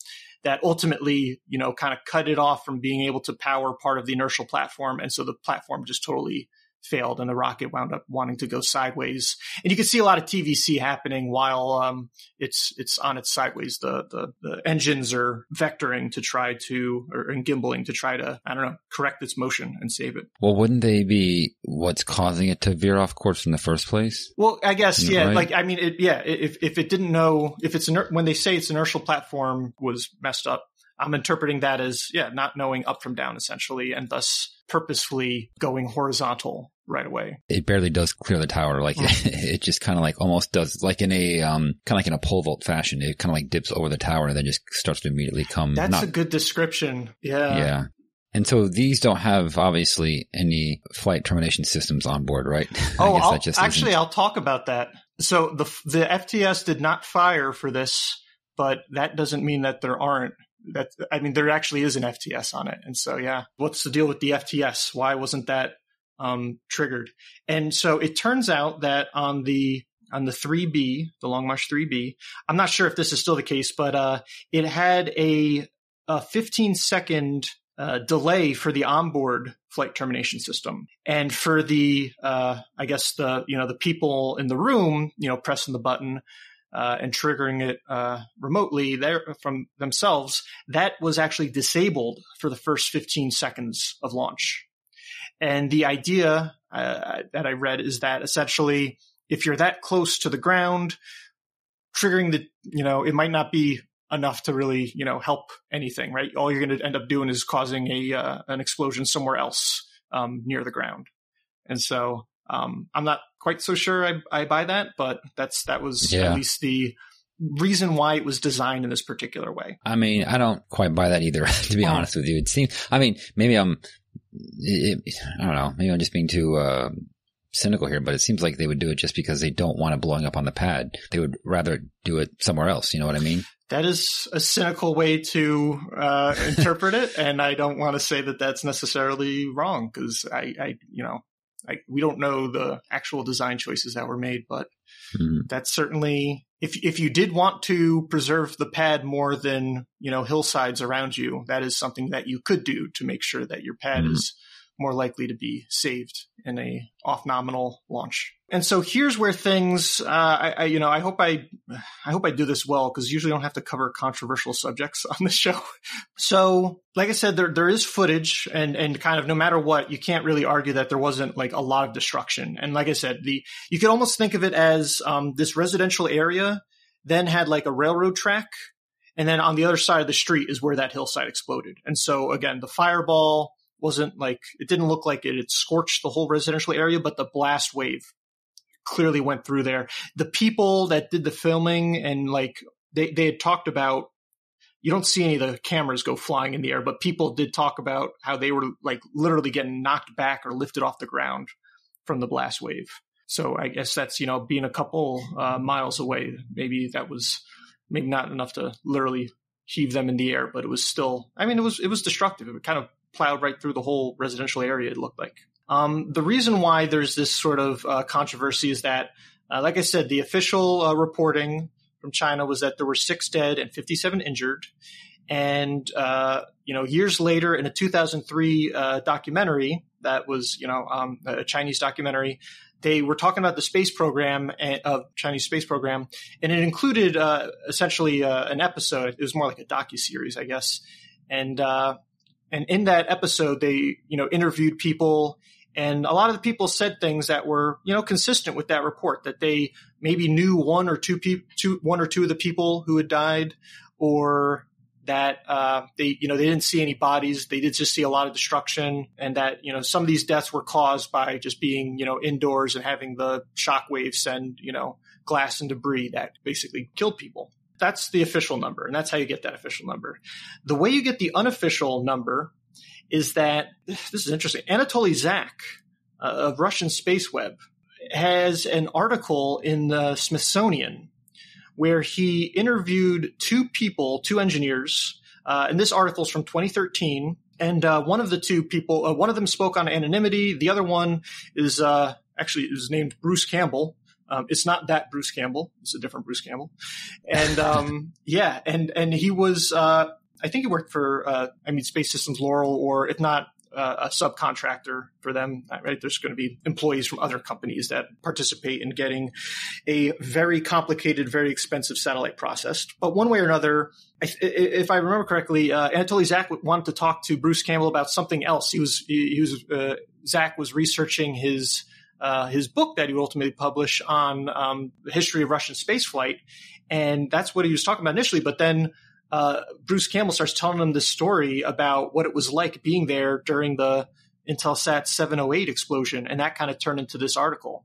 C: that ultimately, you know, kind of cut it off from being able to power part of the inertial platform. And so the platform just totally failed and the rocket wound up wanting to go sideways. And you can see a lot of TVC happening while um, it's it's on its sideways. The, the, the engines are vectoring to try to or and gimbaling to try to I don't know correct its motion and save it.
A: Well, wouldn't they be what's causing it to veer off course in the first place?
C: Well, I guess yeah. Right? Like I mean, it, yeah. If if it didn't know if it's iner- when they say its inertial platform was messed up, I'm interpreting that as yeah, not knowing up from down essentially, and thus purposefully going horizontal right away.
A: It barely does clear the tower. Like mm. it, just kind of like almost does like in a um kind of like in a pole vault fashion. It kind of like dips over the tower and then just starts to immediately come.
C: That's not, a good description. Yeah.
A: Yeah. And so these don't have obviously any flight termination systems on board, right?
C: Oh, I'll, actually, isn't. I'll talk about that. So the the FTS did not fire for this, but that doesn't mean that there aren't that I mean there actually is an FTS on it. And so yeah, what's the deal with the FTS? Why wasn't that um, triggered? And so it turns out that on the on the 3B, the Long March 3B, I'm not sure if this is still the case, but uh, it had a, a 15 second uh, delay for the onboard flight termination system, and for the uh, I guess the you know the people in the room, you know, pressing the button uh, and triggering it uh, remotely there from themselves, that was actually disabled for the first 15 seconds of launch. And the idea uh, that I read is that essentially, if you're that close to the ground, triggering the, you know, it might not be enough to really, you know, help anything, right? All you're going to end up doing is causing a uh, an explosion somewhere else um, near the ground. And so um, I'm not quite so sure I, I buy that, but that's that was yeah. at least the reason why it was designed in this particular way.
A: I mean, I don't quite buy that either, to be oh. honest with you. It seems, I mean, maybe I'm, it, I don't know, maybe I'm just being too, uh, cynical here, but it seems like they would do it just because they don't want it blowing up on the pad. They would rather do it somewhere else. You know what I mean?
C: That is a cynical way to uh, interpret it, and I don't want to say that that's necessarily wrong because I, I, you know, like we don't know the actual design choices that were made, but mm-hmm. that's certainly if if you did want to preserve the pad more than you know hillsides around you, that is something that you could do to make sure that your pad mm-hmm. is more likely to be saved in a off nominal launch. And so here's where things, uh, I, I, you know, I hope I, I hope I do this well because usually I don't have to cover controversial subjects on the show. So, like I said, there there is footage, and and kind of no matter what, you can't really argue that there wasn't like a lot of destruction. And like I said, the you could almost think of it as um, this residential area then had like a railroad track and then on the other side of the street is where that hillside exploded. And so again, the fireball wasn't like it didn't look like it had scorched the whole residential area, but the blast wave clearly went through there. The people that did the filming and like they they had talked about you don't see any of the cameras go flying in the air, but people did talk about how they were like literally getting knocked back or lifted off the ground from the blast wave. So I guess that's you know being a couple uh, miles away. Maybe that was maybe not enough to literally heave them in the air, but it was still. I mean, it was it was destructive. It kind of plowed right through the whole residential area, it looked like. Um, the reason why there's this sort of uh, controversy is that, uh, like I said, the official uh, reporting from China was that there were six dead and 57 injured. And, uh, you know, years later in a 2003 uh, documentary that was, you know, um, a Chinese documentary, they were talking about the space program eh, of Chinese space program, and it included uh, essentially an episode. It was more like a docu series, I guess. And and in that episode, they you know interviewed people And a lot of the people said things that were, you know, consistent with that report that they maybe knew one or two people, two, one or two of the people who had died, or that uh, they, you know, they didn't see any bodies. They did just see a lot of destruction, and that you know some of these deaths were caused by just being, you know, indoors and having the shock waves send, you know, glass and debris that basically killed people. That's the official number, and that's how you get that official number. The way you get the unofficial number is that this is interesting. Anatoly Zak uh, of Russian Space Web has an article in the Smithsonian where he interviewed two people, two engineers, uh, and this article is from 2013. And uh, one of the two people, uh, one of them spoke on anonymity. The other one is uh, actually is named Bruce Campbell. Um, it's not that Bruce Campbell. It's a different Bruce Campbell. And um, yeah, and and he was. Uh, I think he worked for. Uh, I mean, Space Systems Loral, or if not uh, a subcontractor for them, right? There's going to be employees from other companies that participate in getting a very complicated, very expensive satellite processed. But one way or another, if I remember correctly, uh, Anatoly Zak wanted to talk to Bruce Campbell about something else. He was, he was, uh, Zak was researching his, uh, his book that he ultimately publish on um, the history of Russian spaceflight. And that's what he was talking about initially. But then uh, Bruce Campbell starts telling them this story about what it was like being there during the Intelsat 708 explosion, and that kind of turned into this article.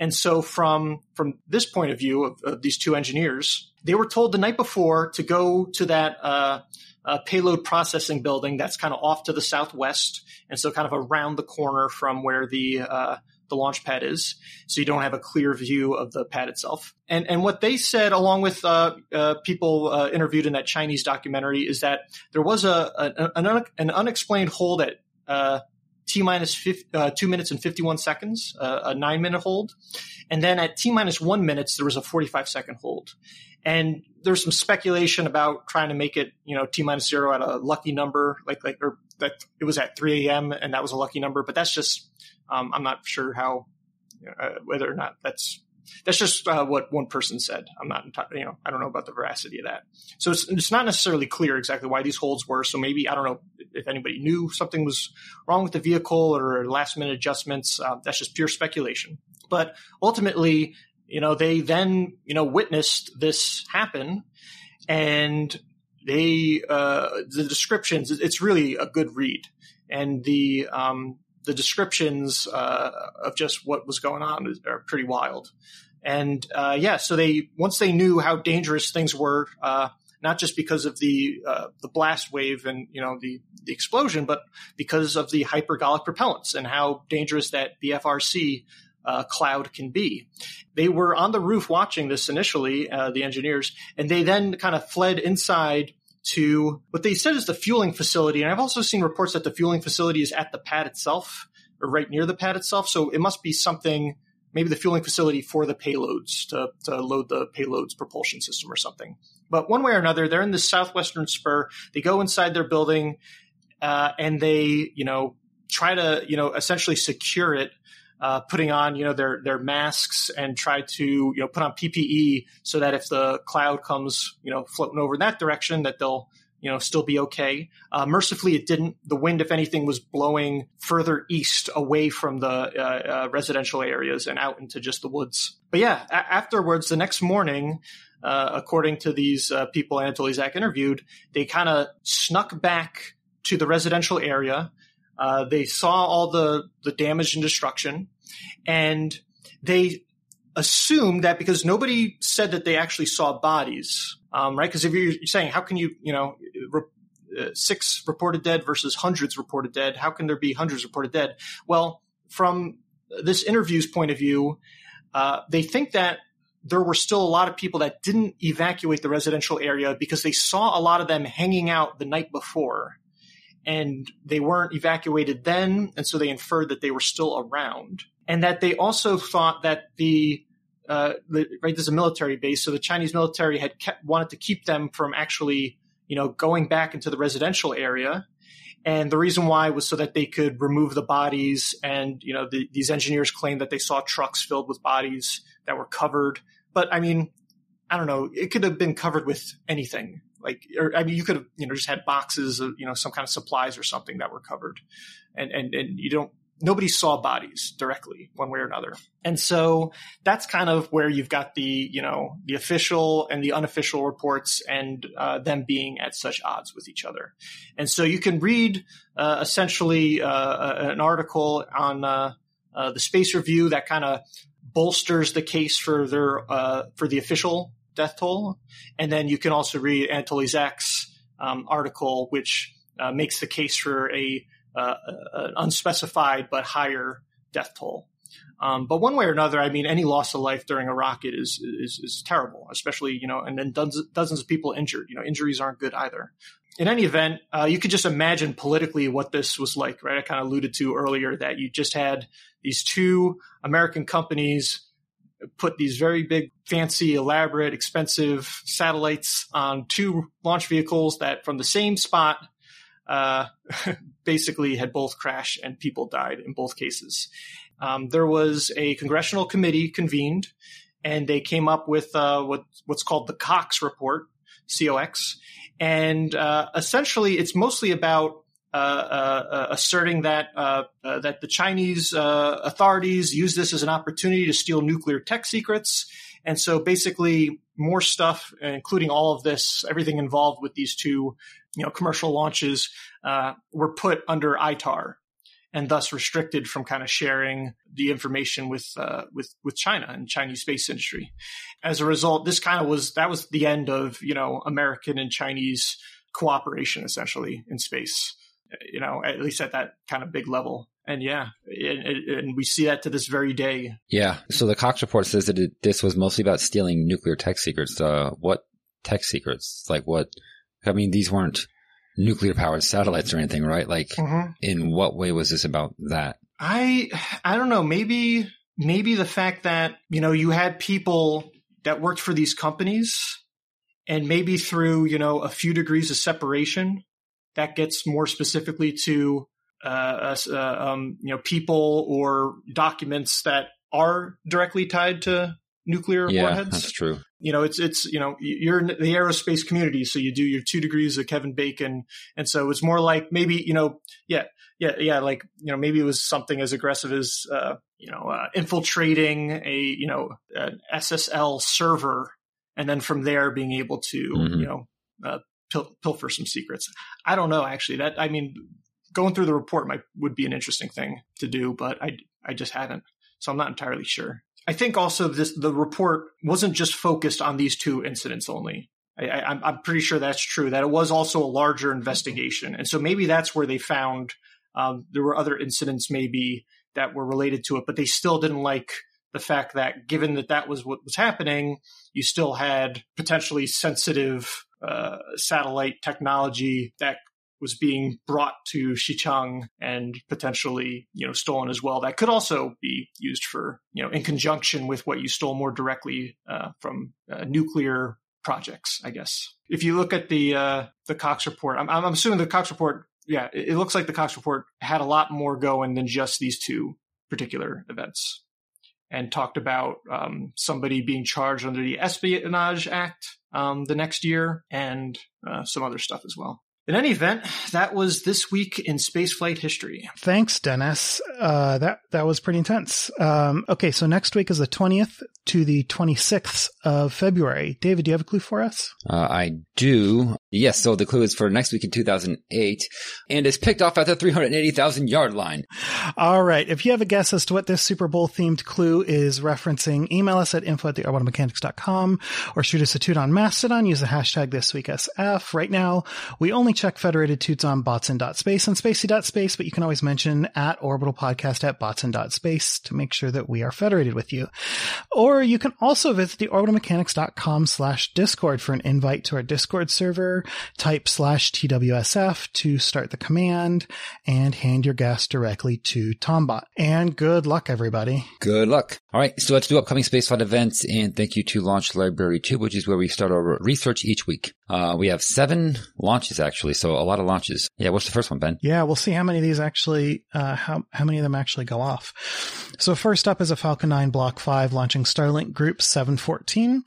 C: And so, from from this point of view of, of these two engineers, they were told the night before to go to that uh, uh, payload processing building that's kind of off to the southwest, and so kind of around the corner from where the uh, the launch pad is, so you don't have a clear view of the pad itself. And and what they said, along with uh, uh, people uh, interviewed in that Chinese documentary, is that there was a, a an, unexplained hold at uh, t minus uh, two minutes and fifty one seconds, uh, a nine minute hold, and then at t minus one minutes there was a forty five second hold. And there's some speculation about trying to make it, you know, t minus zero at a lucky number, like like or that it was at 3 a.m. and that was a lucky number. But that's just um, I'm not sure how uh, whether or not that's that's just uh, what one person said. I'm not, you know, I don't know about the veracity of that. So it's, it's not necessarily clear exactly why these holds were. So maybe I don't know if anybody knew something was wrong with the vehicle or last minute adjustments. Uh, that's just pure speculation. But ultimately, you know, they then you know witnessed this happen, and they uh, the descriptions. It's really a good read, and the um, the descriptions uh, of just what was going on are pretty wild. And uh, yeah, so they once they knew how dangerous things were, uh, not just because of the uh, the blast wave and you know the the explosion, but because of the hypergolic propellants and how dangerous that BFRC uh, cloud can be. They were on the roof watching this initially, uh, the engineers, and they then kind of fled inside to what they said is the fueling facility. And I've also seen reports that the fueling facility is at the pad itself or right near the pad itself. So it must be something, maybe the fueling facility for the payloads to, to load the payloads propulsion system or something. But one way or another, they're in the southwestern spur. They go inside their building uh, and they, you know, try to, you know, essentially secure it uh, putting on you know their their masks and try to you know put on PPE so that if the cloud comes you know floating over in that direction that they'll you know still be okay. Uh, mercifully, it didn't. The wind, if anything, was blowing further east away from the uh, uh residential areas and out into just the woods. But yeah, a- afterwards, the next morning. Uh, according to these uh, people Anatoly Zak interviewed, they kind of snuck back to the residential area uh, they saw all the, the damage and destruction, and they assumed that because nobody said that they actually saw bodies, um, right? Because if you're saying, how can you, you know, re- uh, six reported dead versus hundreds reported dead, how can there be hundreds reported dead? Well, from this interview's point of view, uh, they think that there were still a lot of people that didn't evacuate the residential area because they saw a lot of them hanging out the night before and they weren't evacuated then, and so they inferred that they were still around, and that they also thought that the uh, the, right there's a military base, so the Chinese military had kept, wanted to keep them from actually you know going back into the residential area, and the reason why was so that they could remove the bodies, and you know the, these engineers claimed that they saw trucks filled with bodies that were covered, but I mean. I don't know. It could have been covered with anything like or I mean you could have you know just had boxes of you know some kind of supplies or something that were covered and and and you don't nobody saw bodies directly one way or another. And so that's kind of where you've got the, you know, the official and the unofficial reports and uh, them being at such odds with each other. And so you can read uh, essentially uh, an article on uh, uh, the Space Review that kind of bolsters the case for their uh, for the official death toll, and then you can also read Anatoly Zak's um, article, which makes the case for a uh, an unspecified but higher death toll. Um, but one way or another, I mean, any loss of life during a rocket is is, is terrible, especially you know, and then dozens, dozens of people injured. You know, injuries aren't good either. In any event, uh, you could just imagine politically what this was like, right? I kind of alluded to earlier that you just had these two American companies put these very big, fancy, elaborate, expensive satellites on two launch vehicles that from the same spot uh, basically had both crashed and people died in both cases. Um, there was a congressional committee convened, and they came up with uh, what, what's called the Cox Report, COX, and uh, essentially it's mostly about asserting that uh, that the Chinese authorities use this as an opportunity to steal nuclear tech secrets, and so basically more stuff, including all of this, everything involved with these two you know, commercial launches uh, were put under ITAR and thus restricted from kind of sharing the information with uh, with with China and Chinese space industry. As a result, this kind of was that was the end of you know American and Chinese cooperation essentially in space. You know, at least at that kind of big level. And yeah, and, and we see that to this very day.
A: Yeah. So the Cox report says that it, this was mostly about stealing nuclear tech secrets. Uh, what tech secrets? Like what? I mean, these weren't nuclear powered satellites or anything, right? Like, mm-hmm. in what way was this about that?
C: I, I don't know. Maybe, maybe the fact that, you know, you had people that worked for these companies and maybe through, you know, a few degrees of separation that gets more specifically to, uh, uh, um, you know, people or documents that are directly tied to nuclear
A: yeah,
C: warheads.
A: That's true.
C: You know, it's it's you know you're in the aerospace community, so you do your two degrees of Kevin Bacon, and so it's more like maybe you know, yeah, yeah, yeah, like you know maybe it was something as aggressive as uh, you know uh, infiltrating a you know an SSL server, and then from there being able to mm-hmm. you know uh, pil- pilfer some secrets. I don't know actually. That I mean, going through the report might would be an interesting thing to do, but I I just haven't, so I'm not entirely sure. I think also this the report wasn't just focused on these two incidents only. I, am pretty sure that's true. That it was also a larger investigation, and so maybe that's where they found um, there were other incidents maybe that were related to it, but they still didn't like the fact that given that that was what was happening, you still had potentially sensitive uh, satellite technology that was being brought to Xichang and potentially, you know, stolen as well. That could also be used for, you know, in conjunction with what you stole more directly uh, from uh, nuclear projects, I guess. If you look at the uh, the Cox report, I'm, I'm assuming the Cox report, yeah, it, it looks like the Cox report had a lot more going than just these two particular events, and talked about um, somebody being charged under the Espionage Act um, the next year and uh, some other stuff as well. In any event, that was this week in spaceflight history.
B: Thanks, Dennis. Uh, that that was pretty intense. Um, okay, so next week is the twentieth to the twenty sixth of February. David, do you have a clue for us?
A: Uh, I do. Yes. So the clue is for next week in two thousand eight, and is picked off at the three hundred eighty thousand yard line.
B: All right. If you have a guess as to what this Super Bowl themed clue is referencing, email us at info at theorbitalmechanics.com or shoot us a tweet on Mastodon. Use the hashtag this week SF. Right now, we only check federated toots on botsn.space and spacey.space, but you can always mention at orbital podcast at botsn.space to make sure that we are federated with you. Or you can also visit the orbitalmechanics.com slash discord for an invite to our discord server, type slash TWSF to start the command and hand your gas directly to Tombot. And good luck, everybody.
A: Good luck. All right. So let's do upcoming spaceflight events and thank you to Launch Library 2, which is where we start our research each week. Uh, we have seven launches actually, so a lot of launches. Yeah, what's the first one, Ben?
B: Yeah, we'll see how many of these actually, uh, how how many of them actually go off. So first up is a Falcon 9 Block 5 launching Starlink Group 714.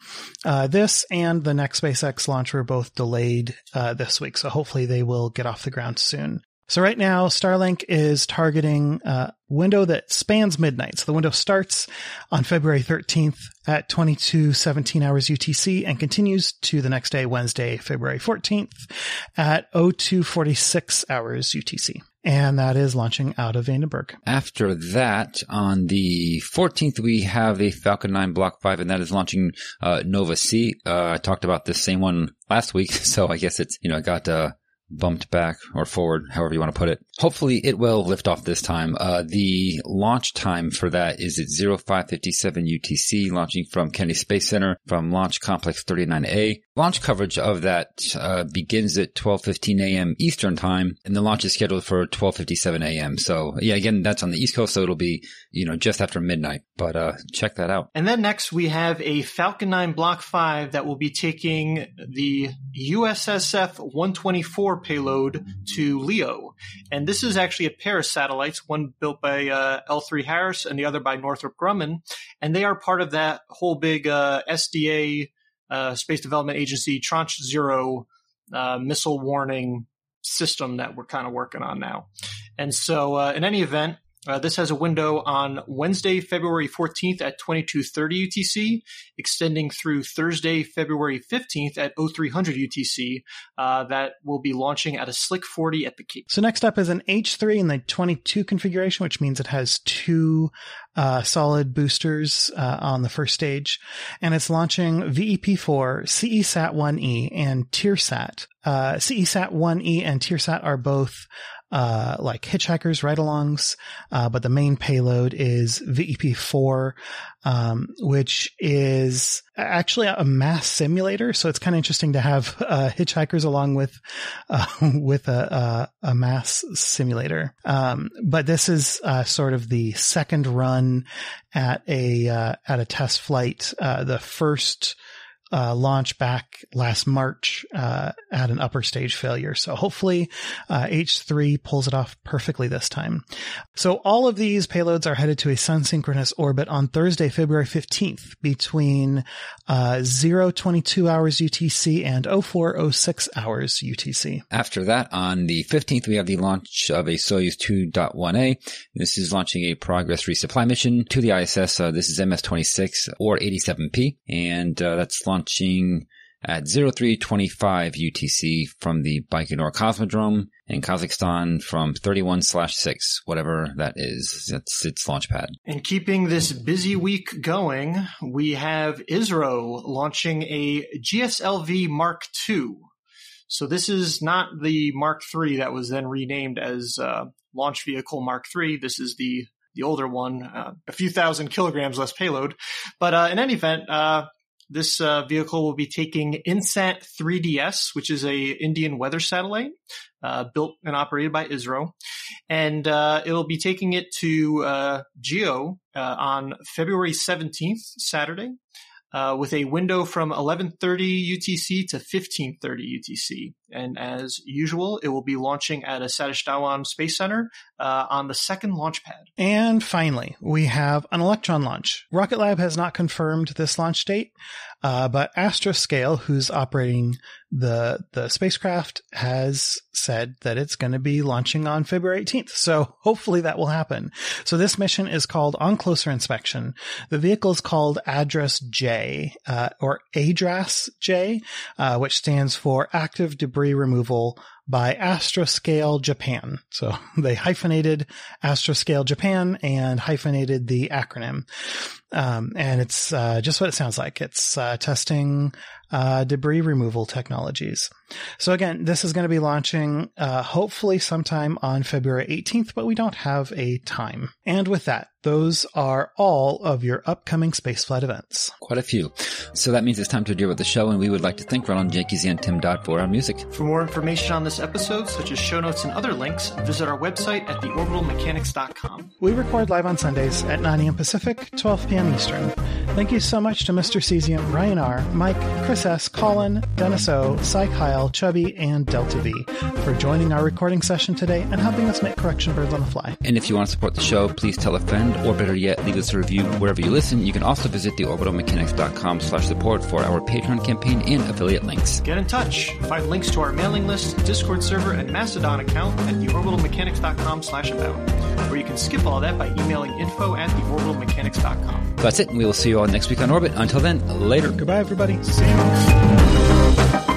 B: Uh, this and the next SpaceX launch were both delayed uh, this week, so hopefully they will get off the ground soon. So right now, Starlink is targeting a window that spans midnight. So the window starts on February 13th at 2217 hours UTC and continues to the next day, Wednesday, February 14th at 0246 hours UTC. And that is launching out of Vandenberg.
A: After that, on the 14th, we have a Falcon 9 Block 5, and that is launching uh, Nova C. Uh, I talked about this same one last week, so I guess it's, you know, it got uh, bumped back or forward, however you want to put it. Hopefully it will lift off this time. Uh, the launch time for that is at 0557 UTC, launching from Kennedy Space Center from Launch Complex 39A. Launch coverage of that uh, begins at 12:15 a.m. Eastern time, and the launch is scheduled for 12:57 a.m. So yeah, again, that's on the East Coast, so it'll be you know just after midnight. But uh, check that out.
C: And then next we have a Falcon 9 Block 5 that will be taking the USSF 124 payload to LEO, and this is actually a pair of satellites, one built by uh, L3 Harris and the other by Northrop Grumman, and they are part of that whole big uh, SDA uh, Space Development Agency Tranche Zero uh, missile warning system that we're kind of working on now. And so, uh, in any event, uh, this has a window on Wednesday, February 14th at 2230 UTC, extending through Thursday, February 15th at 0300 UTC. Uh, that will be launching at a Slick 40 at the Cape.
B: So next up is an H3 in the 22 configuration, which means it has two uh, solid boosters uh, on the first stage, and it's launching VEP4, CESat 1E, and TIRSAT. Uh, CESat 1E and TIRSAT are both uh, like hitchhikers ride-alongs, uh, but the main payload is VEP4, um, which is actually a mass simulator. So it's kind of interesting to have uh, hitchhikers along with uh, with a, a, a, mass simulator. Um, but this is uh, sort of the second run at a uh, at a test flight. the first uh, launch back last March uh, at an upper stage failure. So hopefully uh, H3 pulls it off perfectly this time. So all of these payloads are headed to a sun synchronous orbit on Thursday, February 15th between uh, 022 hours UTC and 0406 hours UTC.
A: After that, on the 15th, we have the launch of a Soyuz 2.1A. This is launching a Progress resupply mission to the ISS. Uh, this is MS-26 or 87P, and uh, that's launched launching at 0325 UTC from the Baikonur Cosmodrome in Kazakhstan from 31 slash 6, whatever that is. That's its launch pad.
C: And keeping this busy week going, we have ISRO launching a GSLV Mark II. So this is not the Mark III that was then renamed as uh, Launch Vehicle Mark III. This is the the older one, uh, a few thousand kilograms less payload. But uh, in any event, uh, this uh, vehicle will be taking INSAT 3DS, which is a Indian weather satellite uh, built and operated by ISRO, and uh, it'll be taking it to uh, GEO uh, on February 17th, Saturday, uh, with a window from 11:30 UTC to 15:30 UTC. And as usual, it will be launching at a Satish Dhawan Space Center uh, on the second launch pad.
B: And finally, we have an Electron launch. Rocket Lab has not confirmed this launch date, uh, but Astroscale, who's operating the the spacecraft, has said that it's going to be launching on February 18th. So hopefully that will happen. So this mission is called On Closer Inspection. The vehicle is called Address J, uh, or ADRAS J, uh, which stands for Active Debris Removal by Astroscale Japan. So they hyphenated Astroscale Japan and hyphenated the acronym. Um, and it's uh, just what it sounds like. It's uh, testing uh, debris removal technologies. So again, this is going to be launching uh, hopefully sometime on February 18th, but we don't have a time. And with that, those are all of your upcoming spaceflight events.
A: Quite a few. So that means it's time to deal with the show, and we would like to thank Ronald Jenkees and Tim Dodd for our music.
C: For more information on this episode, such as show notes and other links, visit our website at theorbitalmechanics.com.
B: We record live on Sundays at 9 a.m. Pacific, 12 p.m. Eastern. Thank you so much to Mr. Cesium, Ryan R., Mike, Chris S., Colin, Dennis O, Cy Kyle, Chubby, and Delta V for joining our recording session today and helping us make correction burns on the fly.
A: And if you want to support the show, please tell a friend, or better yet, leave us a review wherever you listen. You can also visit theorbitalmechanics.com slash support for our Patreon campaign and affiliate links.
C: Get in touch. Find links to our mailing list, Discord server, and Mastodon account at theorbitalmechanics.com slash about. Or you can skip all that by emailing info at theorbitalmechanics.com.
A: That's it. We will see you all next week on Orbit. Until then, later.
B: Goodbye, everybody.
C: See you.